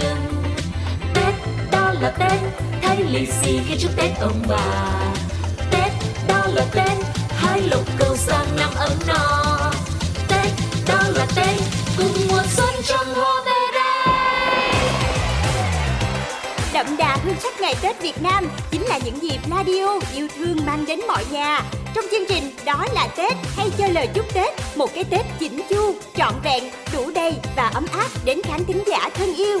chân. Tết, đó là Tết Thấy lì xì khi chúc Tết ông bà. Tết, đó là Tết Hái lộc cầu sang năm ấm no. Tết, đó là Tết Cùng mùa xuân trong hoa về đây Đậm đà hương sắc ngày Tết Việt Nam Chính là những dịp radio yêu thương mang đến mọi nhà. Trong chương trình Đó là Tết hay cho lời chúc Tết Một cái Tết chỉnh chu, trọn vẹn, đủ đầy và ấm áp đến khán thính giả thân yêu.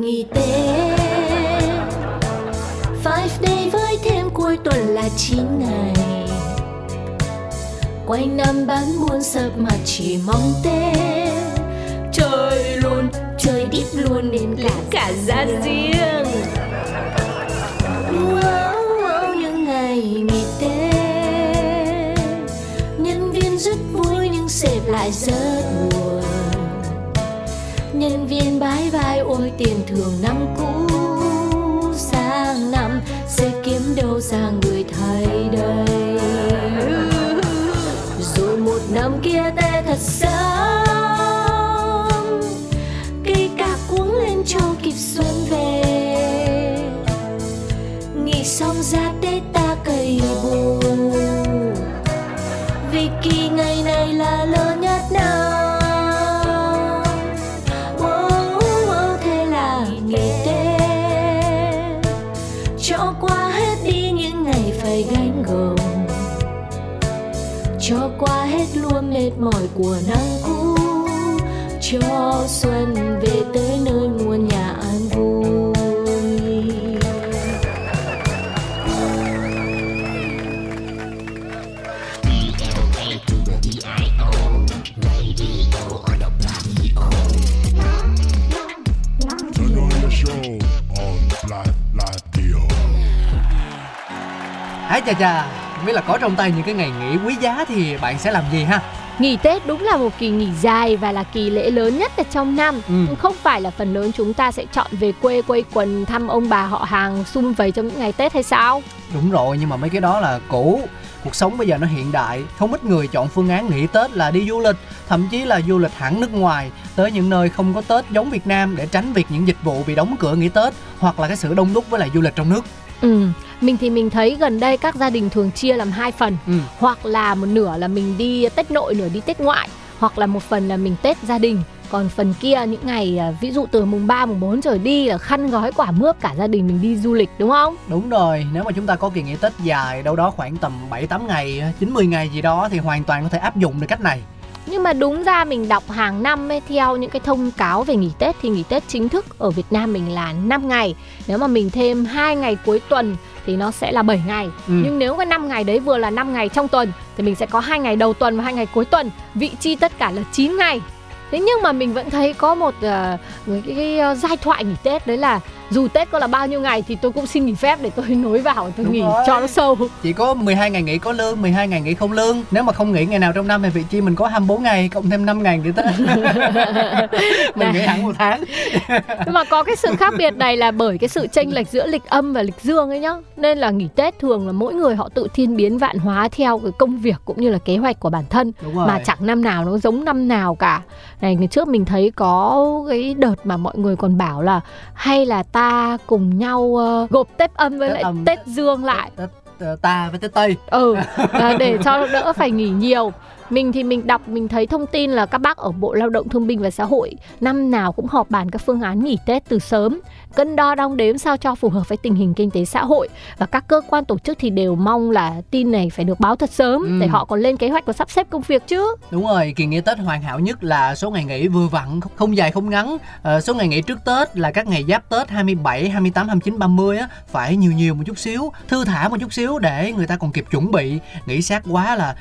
Nghỉ Tết Five day với thêm cuối tuần là 9 ngày. Quanh năm bán buôn sập mà chỉ mong Tết Chơi luôn, chơi đít luôn đến cả cả ra riêng. Wow, wow, những ngày nghỉ Tết Nhân viên rất vui nhưng sếp lại rất buồn viên bái vai ôi tiền thường năm cũ. Sang năm, sẽ kiếm đâu ra người thay đây. Rồi một năm kia tê thật sớm, cây cà cuống lên cho kịp xuân về. Mệt mỏi của năm cũ. Cho xuân về tới nơi muôn nhà an vui. Hãy chà chà, biết là có trong tay những cái ngày nghỉ quý giá thì bạn sẽ làm gì ha? Nghỉ Tết đúng là một kỳ nghỉ dài và là kỳ lễ lớn nhất ở trong năm. Ừ. Không phải là phần lớn chúng ta sẽ chọn về quê quây quần thăm ông bà họ hàng sum vầy trong những ngày Tết hay sao? Đúng rồi, nhưng mà mấy cái đó là cũ. Cuộc sống bây giờ nó hiện đại, không ít người chọn phương án nghỉ Tết là đi du lịch, thậm chí là du lịch hẳn nước ngoài tới những nơi không có Tết giống Việt Nam để tránh việc những dịch vụ bị đóng cửa nghỉ Tết hoặc là cái sự đông đúc với lại du lịch trong nước. Ừ, mình thì mình thấy gần đây các gia đình thường chia làm hai phần, Ừ. hoặc là một nửa là mình đi Tết nội, nửa đi Tết ngoại, hoặc là một phần là mình Tết gia đình. Còn phần kia những ngày à, ví dụ từ mùng 3, mùng 4 trở đi là khăn gói quả mướp cả gia đình mình đi du lịch đúng không? Đúng rồi, nếu mà chúng ta có kỳ nghỉ Tết dài đâu đó khoảng tầm 7-8 ngày, 9-10 ngày gì đó thì hoàn toàn có thể áp dụng được cách này. Nhưng mà đúng ra mình đọc hàng năm ấy, theo những cái thông cáo về nghỉ Tết thì nghỉ Tết chính thức ở Việt Nam mình là 5 ngày. Nếu mà mình thêm 2 ngày cuối tuần thì nó sẽ là 7 ngày. Ừ. Nhưng nếu cái 5 ngày đấy vừa là 5 ngày trong tuần thì mình sẽ có 2 ngày đầu tuần và 2 ngày cuối tuần. Vị chi tất cả là 9 ngày. Thế nhưng mà mình vẫn thấy có một uh, cái, cái, cái uh, giai thoại nghỉ Tết đấy là dù Tết có là bao nhiêu ngày thì tôi cũng xin nghỉ phép để tôi nối vào tôi Đúng nghỉ rồi. cho nó sâu. Chỉ có 12 ngày nghỉ có lương, 12 ngày nghỉ không lương. Nếu mà không nghỉ ngày nào trong năm thì vị chi mình có 24 ngày cộng thêm 5 ngày nghỉ Tết. mình nghỉ hẳn một tháng. Nhưng mà có cái sự khác biệt này là bởi cái sự chênh lệch giữa lịch âm và lịch dương ấy nhá. Nên là nghỉ Tết thường là mỗi người họ tự thiên biến vạn hóa theo cái công việc cũng như là kế hoạch của bản thân mà chẳng năm nào nó giống năm nào cả. Này ngày trước mình thấy có cái đợt mà mọi người còn bảo là hay là ta ta cùng nhau ờ, gộp Tết âm với Tết lại âm, Tết dương lại. Tết, ờ, ta với Tết Tây Ừ, à, để cho đỡ phải nghỉ nhiều. Mình thì mình đọc mình thấy thông tin là các bác ở Bộ Lao động Thương binh và Xã hội năm nào cũng họp bàn các phương án nghỉ Tết từ sớm, cân đo đong đếm sao cho phù hợp với tình hình kinh tế xã hội và các cơ quan tổ chức thì đều mong là tin này phải được báo thật sớm Ừ. để họ còn lên kế hoạch và sắp xếp công việc chứ. Đúng rồi, kỳ nghỉ Tết hoàn hảo nhất là số ngày nghỉ vừa vặn, không dài không ngắn. Ờ, số ngày nghỉ trước Tết là các ngày giáp Tết 27, 28, 29, 30 á, phải nhiều nhiều một chút xíu, thư thả một chút xíu để người ta còn kịp chuẩn bị. Nghỉ sát quá là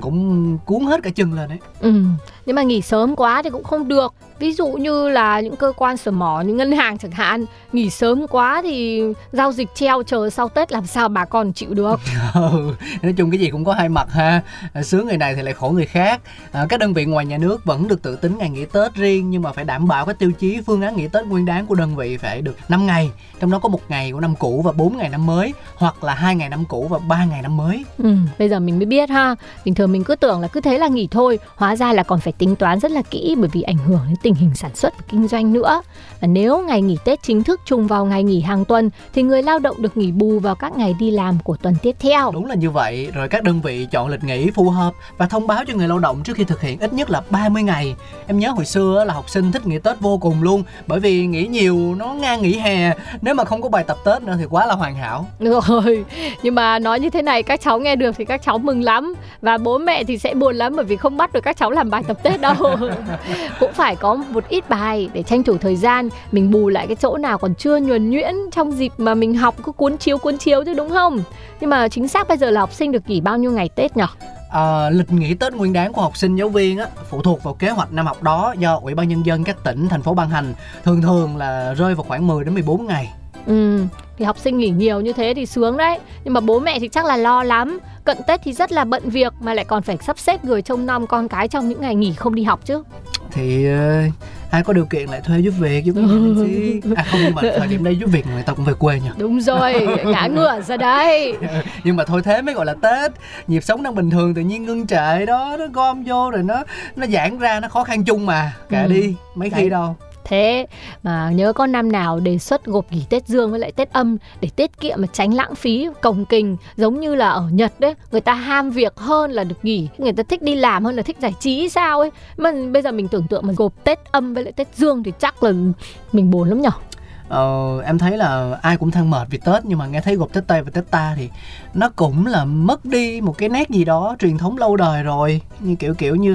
cũng cuốn hết cả chừng lên ấy. Ừ, nhưng mà nghỉ sớm quá thì cũng không được. Ví dụ như là những cơ quan sở mỏ như ngân hàng chẳng hạn, nghỉ sớm quá thì giao dịch treo chờ sau Tết làm sao bà con chịu được. Ừ, nói chung cái gì cũng có hai mặt ha À, sướng người này thì lại khổ người khác à, các đơn vị ngoài nhà nước vẫn được tự tính ngày nghỉ tết riêng nhưng mà phải đảm bảo các tiêu chí phương án nghỉ tết nguyên đáng của đơn vị phải được 5 ngày trong đó có một ngày của năm cũ và 4 ngày năm mới hoặc là hai ngày năm cũ và 3 ngày năm mới Ừ, bây giờ mình mới biết ha. Bình thường mình cứ tưởng là cứ thế là nghỉ thôi, hóa ra là còn phải tính toán rất là kỹ bởi vì ảnh hưởng đến tình hình sản xuất và kinh doanh nữa. Và nếu ngày nghỉ Tết chính thức trùng vào ngày nghỉ hàng tuần thì người lao động được nghỉ bù vào các ngày đi làm của tuần tiếp theo. đúng là như vậy. Rồi các đơn vị chọn lịch nghỉ phù hợp và thông báo cho người lao động trước khi thực hiện ít nhất là 30 ngày. Em nhớ hồi xưa là học sinh thích nghỉ tết vô cùng luôn bởi vì nghỉ nhiều nó ngang nghỉ hè. Nếu mà không có bài tập tết nữa thì quá là hoàn hảo. Rồi, nhưng mà nói như thế này các cháu nghe được thì các cháu mừng lắm. Và bố mẹ thì sẽ buồn lắm bởi vì không bắt được các cháu làm bài tập Tết đâu Cũng phải có một ít bài để tranh thủ thời gian Mình bù lại cái chỗ nào còn chưa nhuần nhuyễn trong dịp mà mình học cứ cuốn chiếu cuốn chiếu chứ đúng không? Nhưng mà chính xác bây giờ là học sinh được nghỉ bao nhiêu ngày Tết nhỉ? À, lịch nghỉ Tết Nguyên đáng của học sinh giáo viên á, phụ thuộc vào kế hoạch năm học đó do Ủy ban nhân dân các tỉnh thành phố ban hành, thường thường là rơi vào khoảng 10 đến 14 ngày. Ừ, thì học sinh nghỉ nhiều như thế thì sướng đấy Nhưng mà bố mẹ thì chắc là lo lắm Cận Tết thì rất là bận việc mà lại còn phải sắp xếp người trông nom con cái trong những ngày nghỉ không đi học chứ Thì ờ, ai có điều kiện lại thuê giúp việc giúp gì? À không nhưng mà thời điểm đây giúp việc người ta cũng về quê nha. Đúng rồi, ngã ngửa ra đây Nhưng mà thôi thế mới gọi là Tết. Nhịp sống đang bình thường tự nhiên ngưng trệ đó, nó gom vô rồi nó nó giãn ra nó khó khăn chung mà. Kệ Ừ. đi, mấy khi đâu. Thế mà nhớ có năm nào đề xuất gộp nghỉ Tết Dương với lại Tết âm để tiết kiệm mà tránh lãng phí cồng kình giống như là ở Nhật đấy người ta ham việc hơn là được nghỉ người ta thích đi làm hơn là thích giải trí sao ấy. Mà bây giờ mình tưởng tượng mà gộp Tết âm với lại Tết Dương thì chắc là mình buồn lắm nhở? Ờ, em thấy là ai cũng than mệt vì Tết nhưng mà nghe thấy gộp Tết Tây và Tết ta thì nó cũng là mất đi một cái nét gì đó truyền thống lâu đời rồi. Như kiểu kiểu như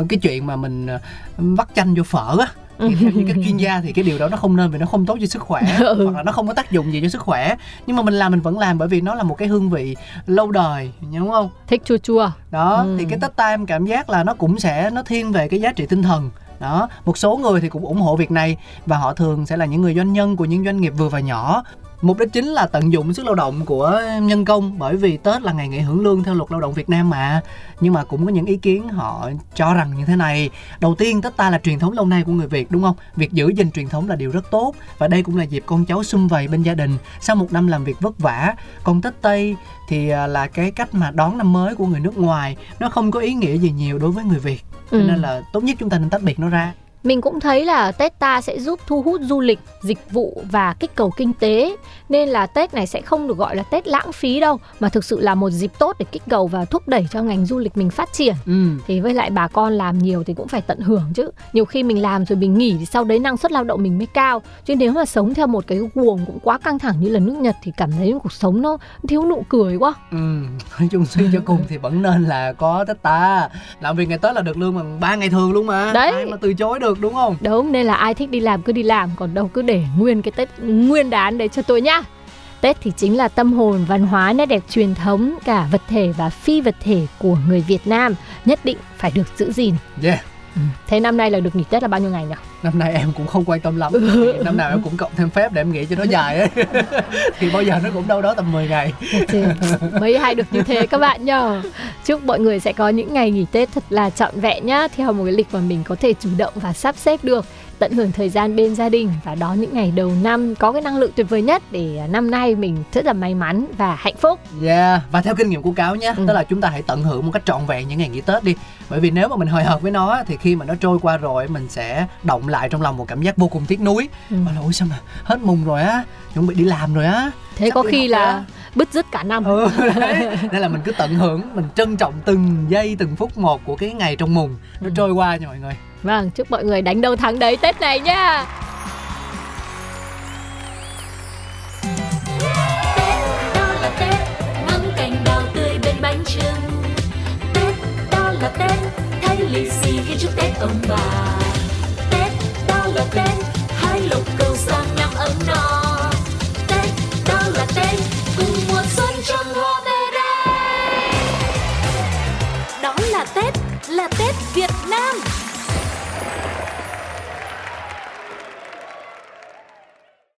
uh, cái chuyện mà mình uh, vắt chanh vô phở á thì theo như các chuyên gia thì cái điều đó nó không nên vì nó không tốt cho sức khỏe Ừ. hoặc là nó không có tác dụng gì cho sức khỏe. Nhưng mà mình làm mình vẫn làm bởi vì nó là một cái hương vị lâu đời đúng không? Thích chua chua. Đó Ừ. thì cái tết ta em cảm giác là nó cũng sẽ nó thiên về cái giá trị tinh thần. Đó một số người thì cũng ủng hộ việc này và họ thường sẽ là những người doanh nhân của những doanh nghiệp vừa và nhỏ mục đích chính là tận dụng sức lao động của nhân công bởi vì tết là ngày nghỉ hưởng lương theo luật lao động việt nam mà. Nhưng mà cũng có những ý kiến họ cho rằng như thế này. Đầu tiên tết ta là truyền thống lâu nay của người việt đúng không? Việc giữ gìn truyền thống là điều rất tốt. Và đây cũng là dịp con cháu sum vầy bên gia đình sau một năm làm việc vất vả. Còn tết tây thì à, là cái cách mà đón năm mới của người nước ngoài. Nó không có ý nghĩa gì nhiều đối với người việt. Cho Ừ. nên là tốt nhất chúng ta nên tách biệt nó ra Mình cũng thấy là Tết ta sẽ giúp thu hút du lịch, dịch vụ và kích cầu kinh tế. Nên là Tết này sẽ không được gọi là Tết lãng phí đâu Mà thực sự là một dịp tốt để kích cầu và thúc đẩy cho ngành du lịch mình phát triển. Ừ. Thì với lại bà con làm nhiều thì cũng phải tận hưởng chứ. Nhiều khi mình làm rồi mình nghỉ thì sau đấy năng suất lao động mình mới cao. Chứ nếu mà sống theo một cái guồng cũng quá căng thẳng như là nước Nhật Thì cảm thấy cuộc sống nó thiếu nụ cười quá. Ừ nói chung suy cho cùng thì vẫn nên là có tết ta. Làm việc ngày tết là được lương bằng ba ngày thường luôn mà. Đấy. ai mà từ chối được đúng không? Đúng nên là ai thích đi làm cứ đi làm Còn đâu cứ để nguyên cái Tết nguyên đán đấy cho tôi nhá. Tết thì chính là tâm hồn, văn hóa, nét đẹp truyền thống cả vật thể và phi vật thể của người Việt Nam nhất định phải được giữ gìn. yeah Thế năm nay là được nghỉ Tết là bao nhiêu ngày nhỉ? năm nay em cũng không quan tâm lắm năm nào em cũng cộng thêm phép để em nghĩ cho nó dài ấy thì bao giờ nó cũng đâu đó tầm 10 ngày Mấy hay được như thế các bạn nhờ Chúc mọi người sẽ có những ngày nghỉ Tết thật là trọn vẹn nhá Theo một cái lịch mà mình có thể chủ động và sắp xếp được tận hưởng thời gian bên gia đình và đón những ngày đầu năm có cái năng lượng tuyệt vời nhất để à, năm nay mình rất là may mắn và hạnh phúc. Yeah, và theo kinh nghiệm của cáo nhé, Ừ. tức là chúng ta hãy tận hưởng một cách trọn vẹn những ngày nghỉ Tết đi. Bởi vì nếu mà mình hời hợt với nó thì khi mà nó trôi qua rồi mình sẽ động lại trong lòng một cảm giác vô cùng tiếc nuối. Ừ. Mà là ôi sao mà hết mùng rồi á, chuẩn bị đi làm rồi á. Thế Sắp có khi là bứt rứt cả năm. Ừ đấy Nên là mình cứ tận hưởng Mình trân trọng từng giây từng phút một Của cái ngày trong mùng Nó Ừ. trôi qua nha mọi người Vâng, chúc mọi người đánh đâu thắng đấy Tết này nhá. ông bà. Tết, đó là tết, hai lục cầu sang năm ấm no. Tết, đó là tết, cùng mùa xuân trong hoa về đây đó là tết là tết việt